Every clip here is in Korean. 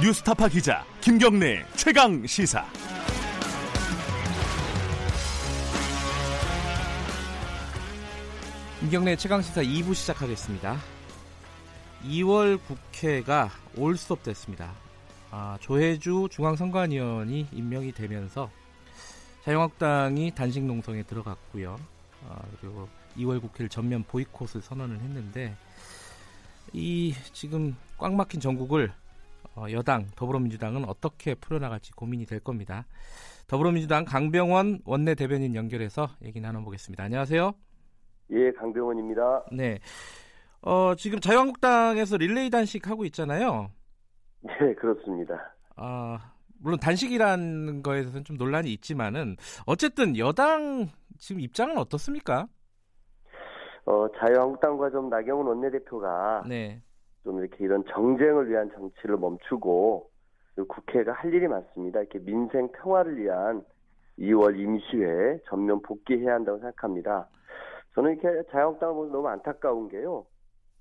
뉴스타파 기자 김경래 최강 시사. 김경래 최강 시사 2부 시작하겠습니다. 2월 국회가 올 수업 됐습니다. 아, 조혜주 중앙선관위원이 임명이 되면서 자유한국당이 단식 농성에 들어갔고요. 아, 그리고 2월 국회를 전면 보이콧을 선언을 했는데 이 지금 꽉 막힌 전국을 어, 여당 더불어민주당은 어떻게 풀어나갈지 고민이 될 겁니다. 더불어민주당 강병원 원내 대변인 연결해서 얘기 나눠보겠습니다. 안녕하세요. 예, 강병원입니다. 네. 어, 지금 자유한국당에서 릴레이 단식 하고 있잖아요. 네, 그렇습니다. 아, 물론 단식이라는 거에 대해서는 좀 논란이 있지만은 어쨌든 여당 지금 입장은 어떻습니까? 어, 자유한국당과 좀 나경원 원내대표가 네. 좀 이렇게 이런 정쟁을 위한 정치를 멈추고 국회가 할 일이 많습니다. 이렇게 민생 평화를 위한 2월 임시회 전면 복귀해야 한다고 생각합니다. 저는 이렇게 자유한국당을 보면 너무 안타까운 게요.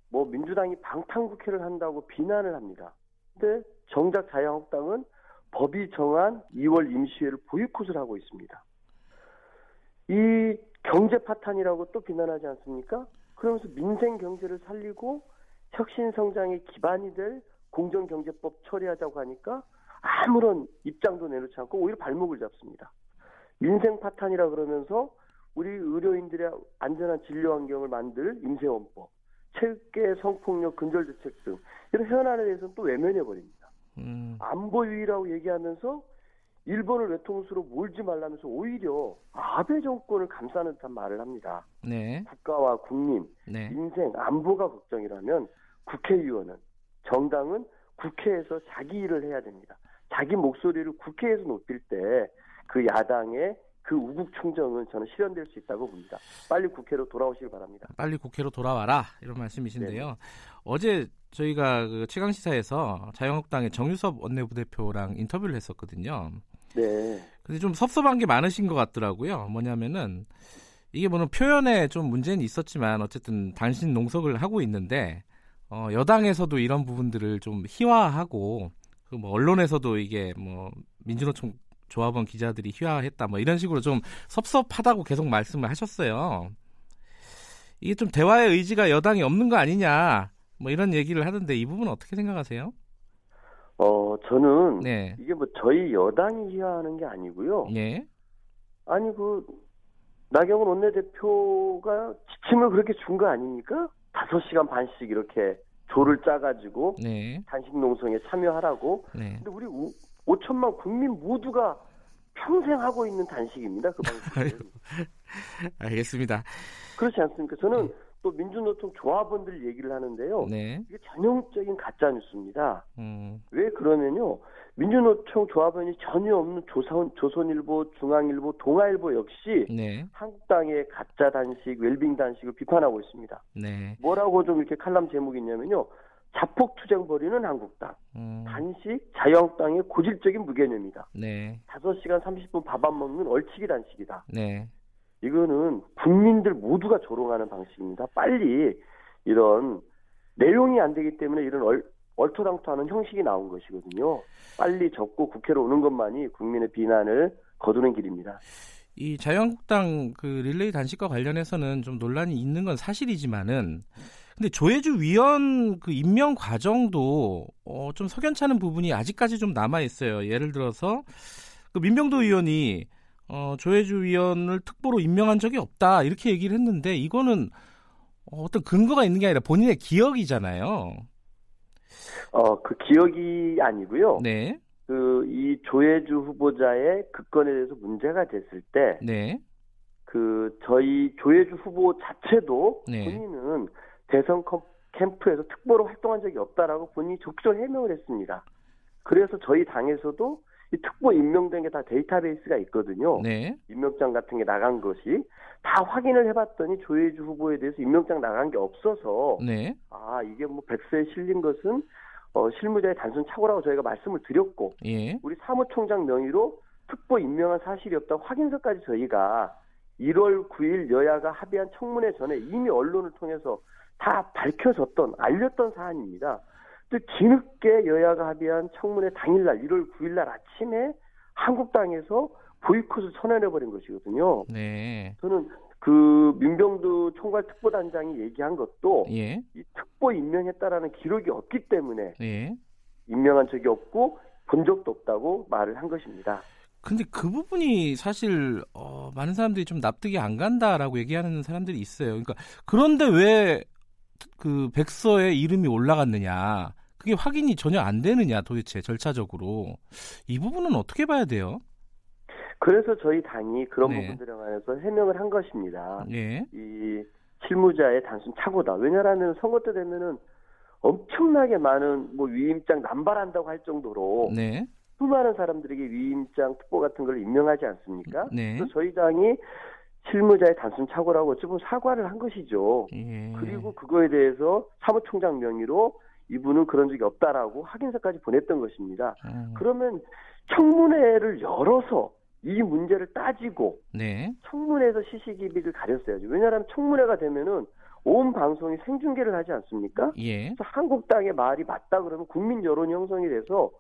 뭐 민주당이 방탄국회를 한다고 비난을 합니다. 근데 정작 자유한국당은 법이 정한 2월 임시회를 보이콧을 하고 있습니다. 이 경제 파탄이라고 또 비난하지 않습니까? 그러면서 민생 경제를 살리고 혁신 성장의 기반이 될 공정경제법 처리하자고 하니까 아무런 입장도 내놓지 않고 오히려 발목을 잡습니다. 민생 파탄이라 그러면서 우리 의료인들의 안전한 진료 환경을 만들 임세원법, 체계 성폭력 근절 대책 등 이런 현안에 대해서는 또 외면해 버립니다. 음. 안보 유의라고 얘기하면서 일본을 외통수로 몰지 말라면서 오히려 아베 정권을 감싸는 듯한 말을 합니다. 네. 국가와 국민, 네. 인생, 안보가 걱정이라면 국회의원은 정당은 국회에서 자기 일을 해야 됩니다. 자기 목소리를 국회에서 높일 때 그 야당의 그 우국 충정은 저는 실현될 수 있다고 봅니다. 빨리 국회로 돌아오시길 바랍니다. 빨리 국회로 돌아와라 이런 말씀이신데요. 네 어제 저희가 그 최강 시사에서 자유한국당의 정유섭 원내부대표랑 인터뷰를 했었거든요. 네. 근데 좀 섭섭한 게 많으신 것 같더라고요. 뭐냐면은 이게 뭐는 표현에 좀 문제는 있었지만 어쨌든 단신 농석을 하고 있는데 어, 여당에서도 이런 부분들을 좀 희화하고 그뭐 언론에서도 이게 뭐 민주노총 조합원 기자들이 희화했다 뭐 이런 식으로 좀 섭섭하다고 계속 말씀을 하셨어요. 이게 좀 대화의 의지가 여당이 없는 거 아니냐 뭐 이런 얘기를 하던데 이 부분 어떻게 생각하세요? 어 저는 네. 이게 뭐 저희 여당이 희화하는 게 아니고요. 네. 아니 그 나경원 원내대표가 지침을 그렇게 준 거 아닙니까? 다섯 시간 반씩 이렇게 조를 짜가지고 네. 단식 농성에 참여하라고. 네. 근데 우리 5 천만 국민 모두가 평생 하고 있는 단식입니다. 그 방식. 알겠습니다. 그렇지 않습니까? 저는 네. 또 민주노총 조합원들 얘기를 하는데요. 네. 이게 전형적인 가짜 뉴스입니다. 음. 왜 그러면요. 민주노총 조합원이 전혀 없는 조선, 조선일보, 중앙일보, 동아일보 역시 네. 한국당의 가짜 단식, 웰빙 단식을 비판하고 있습니다. 네. 뭐라고 좀 이렇게 칼럼 제목이 있냐면요. 자폭 투쟁 벌이는 한국당. 음. 단식 자유한국당의 고질적인 무개념이다. 네. 5시간 30분 밥 안 먹는 얼치기 단식이다. 네. 이거는 국민들 모두가 조롱하는 방식입니다. 빨리 이런 내용이 안 되기 때문에 이런 얼, 얼토당토하는 형식이 나온 것이거든요. 빨리 접고 국회로 오는 것만이 국민의 비난을 거두는 길입니다. 이 자유한국당 그 릴레이 단식과 관련해서는 좀 논란이 있는 건 사실이지만은 근데 조혜주 위원 그 임명 과정도 어, 좀 석연찮은 부분이 아직까지 좀 남아 있어요. 예를 들어서 그 민병도 의원이 어, 조혜주 위원을 특보로 임명한 적이 없다 이렇게 얘기를 했는데 이거는 어떤 근거가 있는 게 아니라 본인의 기억이잖아요. 어, 그 기억이 아니고요. 네. 그 이 조혜주 후보자의 그 건에 대해서 문제가 됐을 때, 네. 그 저희 조혜주 후보 자체도 네. 본인은 대선 캠프에서 특보로 활동한 적이 없다라고 본인이 적절 해명을 했습니다. 그래서 저희 당에서도 이 특보 임명된 게 다 데이터베이스가 있거든요. 네. 임명장 같은 게 나간 것이 다 확인을 해봤더니 조혜주 후보에 대해서 임명장 나간 게 없어서 네. 아 이게 뭐 백서에 실린 것은 어, 실무자의 단순 착오라고 저희가 말씀을 드렸고 예. 우리 사무총장 명의로 특보 임명한 사실이 없다고 확인서까지 저희가 1월 9일 여야가 합의한 청문회 전에 이미 언론을 통해서 다 밝혀졌던 알렸던 사안입니다. 또 뒤늦게 여야가 합의한 청문회 당일날 1월 9일날 아침에 한국당에서 보이콧을 선언해버린 것이거든요. 네. 저는 그 민병두 총괄 특보단장이 얘기한 것도 예. 이 특보 임명했다라는 기록이 없기 때문에 예. 임명한 적이 없고 본 적도 없다고 말을 한 것입니다. 근데 그 부분이 사실 어, 많은 사람들이 좀 납득이 안 간다라고 얘기하는 사람들이 있어요. 그러니까 그런데 왜 그 백서에 이름이 올라갔느냐? 그게 확인이 전혀 안 되느냐 도대체 절차적으로 이 부분은 어떻게 봐야 돼요? 그래서 저희 당이 그런 네. 부분들에 관해서 해명을 한 것입니다. 예. 이 실무자의 단순 착오다. 왜냐하면 선거 때 되면은 엄청나게 많은 뭐 위임장 남발한다고 할 정도로 네. 수많은 사람들에게 위임장 특보 같은 걸 임명하지 않습니까? 네. 그래서 저희 당이 실무자의 단순 착오라고 어찌 보면 사과를 한 것이죠. 예. 그리고 그거에 대해서 사무총장 명의로 이분은 그런 적이 없다라고 확인서까지 보냈던 것입니다. 음, 그러면 청문회를 열어서 이 문제를 따지고 네. 청문회에서 시시기비를 가렸어야죠. 왜냐하면 청문회가 되면은 온 방송이 생중계를 하지 않습니까? 예. 그래서 한국당의 말이 맞다 그러면 국민 여론이 형성이 돼서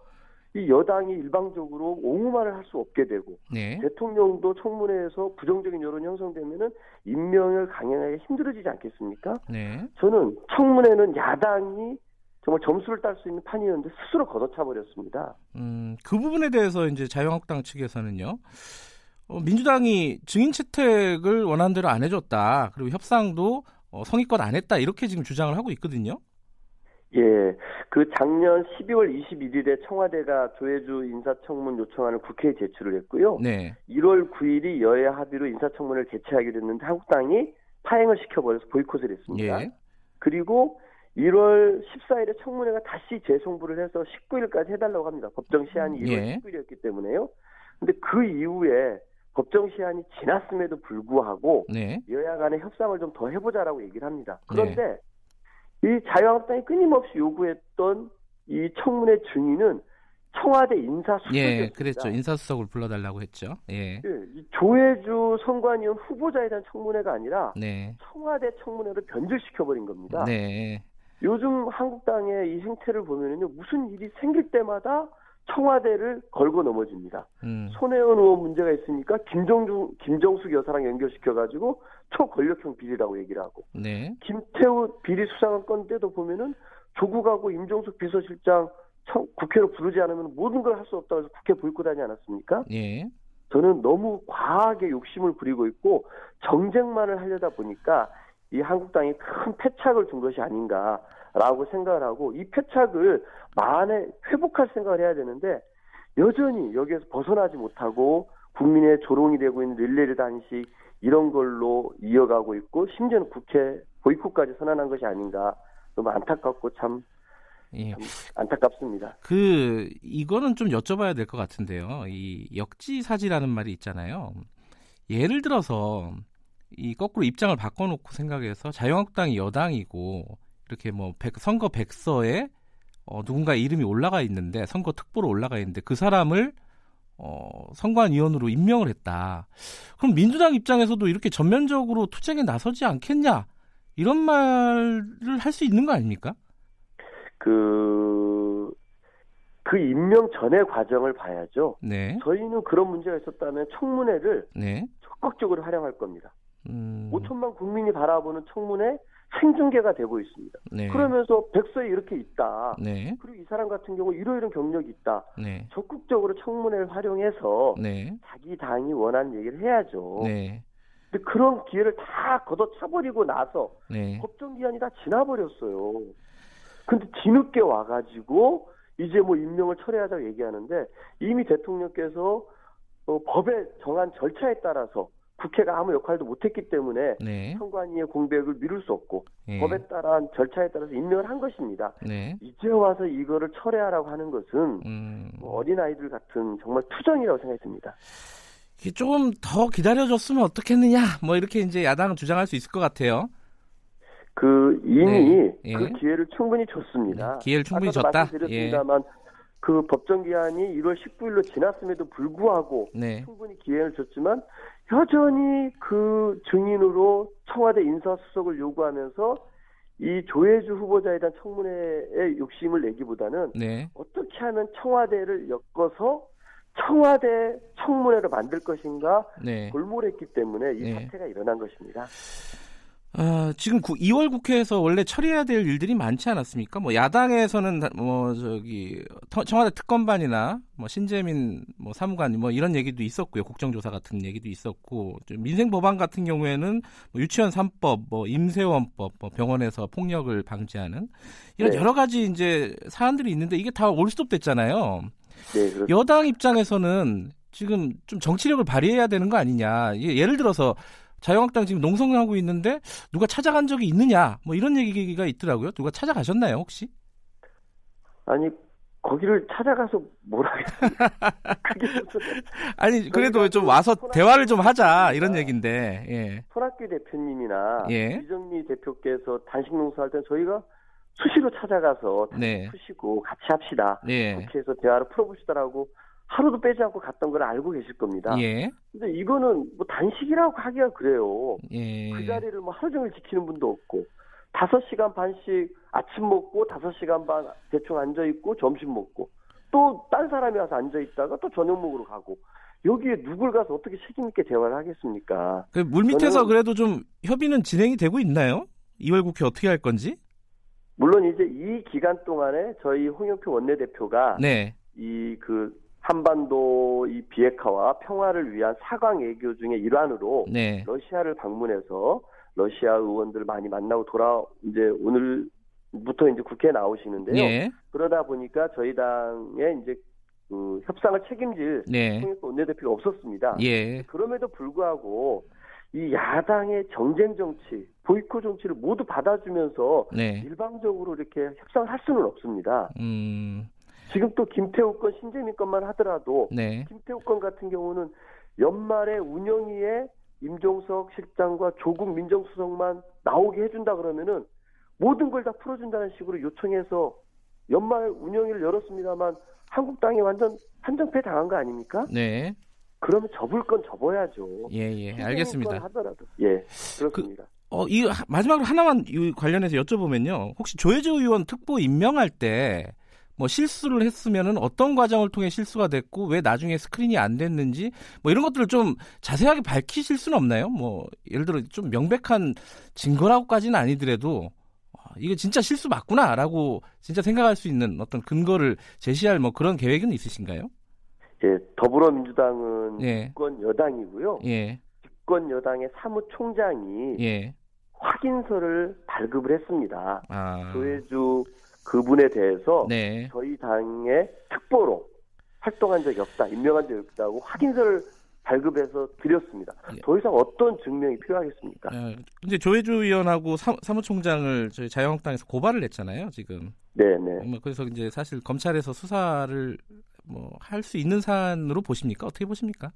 이 여당이 일방적으로 옹호만을 할 수 없게 되고 네. 대통령도 청문회에서 부정적인 여론이 형성되면은 임명을 강행하기 힘들어지지 않겠습니까? 네. 저는 청문회는 야당이 정말 점수를 딸 수 있는 판이었는데 스스로 걷어차 버렸습니다. 음, 그 부분에 대해서 이제 자유한국당 측에서는요. 어, 민주당이 증인 채택을 원하는 대로 안 해줬다. 그리고 협상도 어, 성의껏 안 했다. 이렇게 지금 주장을 하고 있거든요. 예, 그 작년 12월 21일에 청와대가 조혜주 인사청문 요청안을 국회에 제출을 했고요. 네. 1월 9일이 여야 합의로 인사청문회를 개최하기로 했는데 한국당이 파행을 시켜버려서 보이콧을 했습니다. 예. 그리고 1월 14일에 청문회가 다시 재송부를 해서 19일까지 해달라고 합니다. 법정 시한이 1월 예. 19일이었기 때문에요. 근데 그 이후에 법정 시한이 지났음에도 불구하고 네. 여야 간의 협상을 좀 더 해보자라고 얘기를 합니다. 네. 그런데 이 자유한국당이 끊임없이 요구했던 이 청문회 증인은 청와대 인사수석이었습니다. 예, 그랬죠. 인사수석을 불러달라고 했죠. 예. 예, 이 조혜주 선관위원 후보자에 대한 청문회가 아니라 네. 청와대 청문회로 변질시켜버린 겁니다. 네. 요즘 한국당의 이 행태를 보면은요 무슨 일이 생길 때마다 청와대를 걸고 넘어집니다. 음. 손혜원 의원 문제가 있으니까 김정주 김정숙 여사랑 연결시켜 가지고 초권력형 비리라고 얘기를 하고 네. 김태우 비리 수사관 건데도 보면은 조국하고 임종숙 비서실장 청- 국회로 부르지 않으면 모든 걸 할 수 없다고 해서 국회 보이콧하지 않았습니까? 예. 저는 너무 과하게 욕심을 부리고 있고 정쟁만을 하려다 보니까 이 한국당이 큰 패착을 준 것이 아닌가라고 생각을 하고 이 패착을 만에 회복할 생각을 해야 되는데 여전히 여기에서 벗어나지 못하고 국민의 조롱이 되고 있는 릴레이 단식 이런 걸로 이어가고 있고 심지어는 국회 보이콧까지 선언한 것이 아닌가 너무 안타깝고 참, 예. 참 안타깝습니다. 그 이거는 좀 여쭤봐야 될 것 같은데요. 이 역지사지라는 말이 있잖아요. 예를 들어서 이 거꾸로 입장을 바꿔놓고 생각해서 자유한국당이 여당이고 이렇게 뭐 백- 선거 백서에 어, 누군가 이름이 올라가 있는데 선거 특보로 올라가 있는데 그 사람을 어, 선관위원으로 임명을 했다. 그럼 민주당 입장에서도 이렇게 전면적으로 투쟁에 나서지 않겠냐? 이런 말을 할 수 있는 거 아닙니까? 그, 그 임명 전의 과정을 봐야죠. 네, 저희는 그런 문제가 있었다면 청문회를 네. 적극적으로 활용할 겁니다. 음, 5천만 국민이 바라보는 청문회 생중계가 되고 있습니다. 네. 그러면서 백서에 이렇게 있다. 네, 그리고 이 사람 같은 경우 이러이런 경력이 있다. 네, 적극적으로 청문회를 활용해서 네, 자기 당이 원하는 얘기를 해야죠. 네, 근데 그런 기회를 다 걷어차버리고 나서 네, 법정 기한이 다 지나버렸어요. 근데 뒤늦게 와가지고 이제 뭐 임명을 철회하자고 얘기하는데 이미 대통령께서 어, 법에 정한 절차에 따라서 국회가 아무 역할도 못했기 때문에 네, 선관위의 공백을 미룰 수 없고 예, 법에 따른 절차에 따라서 임명을 한 것입니다. 네, 이제 와서 이거를 철회하라고 하는 것은 음, 뭐 어린 아이들 같은 정말 투정이라고. 이게 조금 더 기다려줬으면 어떻겠느냐, 뭐 이렇게 이제 야당은 주장할 수 있을 것 같아요. 그 이미 네, 예. 그 기회를 충분히 줬습니다. 네, 기회를 충분히 줬다? 말씀드렸습니다만 그 법정 기한이 1월 19일로 지났음에도 불구하고 네, 충분히 기회를 줬지만 여전히 그 증인으로 청와대 인사수석을 요구하면서 이 조혜주 후보자에 대한 청문회에 욕심을 내기보다는 네. 어떻게 하면 청와대를 엮어서 청와대 청문회를 만들 것인가 네. 골몰했기 때문에 이 네. 사태가 일어난 것입니다. 아, 지금 구, 2월 국회에서 원래 처리해야 될 일들이 많지 않았습니까? 뭐 야당에서는 다- 뭐 저기 터- 청와대 특검반이나 뭐 신재민 뭐 사무관 뭐 이런 얘기도 있었고요. 국정조사 같은 얘기도 있었고 좀 민생 법안 같은 경우에는 뭐 유치원 3법, 뭐 임세원법, 뭐 병원에서 폭력을 방지하는 이런 네. 여러 가지 이제 사안들이 있는데 이게 다 올스톱 됐잖아요. 네. 여당 입장에서는 지금 좀 정치력을 발휘해야 되는 거 아니냐. 이게 예를 들어서 자유한국당 지금 농성하고 있는데 누가 찾아간 적이 있느냐. 뭐 이런 얘기가 있더라고요. 누가 찾아가셨나요, 혹시? 아니 거기를 찾아가서 무슨 아니, 그래도 저희가 좀그 와서 대화를 좀 하자. 이런 얘기인데. 예. 손학규 대표님이나 예. 이정미 대표께서 단식 농사할 때 저희가 수시로 찾아가서 네. 푸시고 같이 합시다. 예. 국회에서 대화를 풀어보시더라고 하루도 빼지 않고 갔던 걸 알고 계실 겁니다. 예. 근데 이거는 뭐 단식이라고 하기가 그래요. 예. 그 자리를 뭐 하루 종일 지키는 분도 없고 다섯 시간 반씩 아침 먹고 다섯 시간 반 대충 앉아 있고 점심 먹고 또 딴 사람이 와서 앉아 있다가 또 저녁 먹으러 가고 여기에 누굴 가서 어떻게 책임 있게 대화를 하겠습니까? 그 물밑에서 그래도 좀 협의는 진행이 되고 있나요? 2월 국회 어떻게 할 건지? 물론 이제 이 기간 동안에 저희 홍영표 원내대표가 네. 이그 한반도 이 비핵화와 평화를 위한 사강 외교 중의 일환으로 네. 러시아를 방문해서 러시아 의원들 많이 만나고 돌아 이제 오늘부터 이제 국회에 나오시는데요. 예. 그러다 보니까 저희 당에 이제 그 협상을 책임질 네. 홍익표 원내대표가 없었습니다. 예. 그럼에도 불구하고 이 야당의 정쟁 정치, 보이콧 정치를 모두 받아주면서 네. 일방적으로 이렇게 협상을 할 수는 없습니다. 음. 지금 또 김태우 건 신재민 건만 하더라도 네. 김태우 건 같은 경우는 연말에 운영위에 임종석 실장과 조국 민정수석만 나오게 해준다 그러면은 모든 걸 다 풀어준다는 식으로 요청해서 연말 운영위를 열었습니다만 한국당이 완전 한정패 당한 거 아닙니까? 네. 그러면 접을 건 접어야죠. 예, 예. 알겠습니다. 건 하더라도 예 그렇습니다. 어, 이 하- 마지막으로 하나만 이 관련해서 여쭤보면요. 혹시 조혜주 의원 특보 임명할 때 뭐 실수를 했으면은 어떤 과정을 통해 실수가 됐고 왜 나중에 스크린이 안 됐는지 뭐 이런 것들을 좀 자세하게 밝히실 수는 없나요? 뭐 예를 들어 좀 명백한 증거라고까지는 아니더라도 아, 이거 진짜 실수 맞구나라고 진짜 생각할 수 있는 어떤 근거를 제시할 뭐 그런 계획은 있으신가요? 예 더불어민주당은 예. 집권 여당이고요. 예. 집권 여당의 사무총장이 예. 확인서를 발급을 했습니다. 아. 조혜주 그분에 대해서 네. 저희 당의 특보로 활동한 적이 없다, 임명한 적이 없다고 확인서를 발급해서 드렸습니다. 예. 더 이상 어떤 증명이 필요하겠습니까? 어, 근데 조혜주 의원하고 사, 사무총장을 저희 자유한국당에서 고발을 했잖아요, 지금. 네, 네. 뭐 그래서 이제 사실 검찰에서 수사를 뭐 할 수 있는 사안으로 보십니까? 어떻게 보십니까?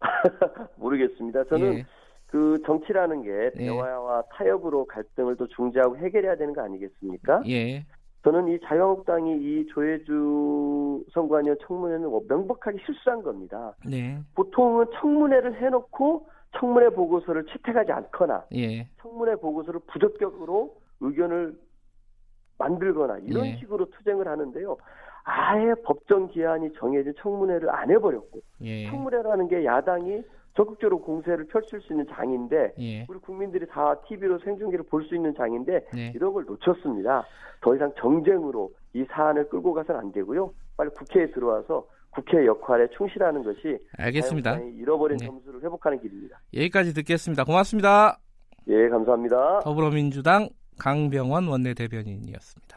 모르겠습니다. 저는 예. 그 정치라는 게 예. 대화와 타협으로 갈등을 또 중재하고 해결해야 되는 거 아니겠습니까? 예. 저는 이 자유한국당이 이 조혜주 선관위원 청문회는 뭐 명백하게 실수한 겁니다. 네. 보통은 청문회를 해놓고 청문회 보고서를 채택하지 않거나 예. 청문회 보고서를 부적격으로 의견을 만들거나 이런 예. 식으로 투쟁을 하는데요. 아예 법정 기한이 정해진 청문회를 안 해버렸고 예. 청문회라는 게 야당이 적극적으로 공세를 펼칠 수 있는 장인데 예. 우리 국민들이 다 TV로 생중계를 볼 수 있는 장인데 네. 이런 걸 놓쳤습니다. 더 이상 정쟁으로 이 사안을 끌고 가서는 안 되고요. 빨리 국회에 들어와서 국회 역할에 충실하는 것이 알겠습니다. 잃어버린 네. 점수를 회복하는 길입니다. 여기까지 듣겠습니다. 고맙습니다. 예, 감사합니다. 더불어민주당 강병원 원내대변인이었습니다.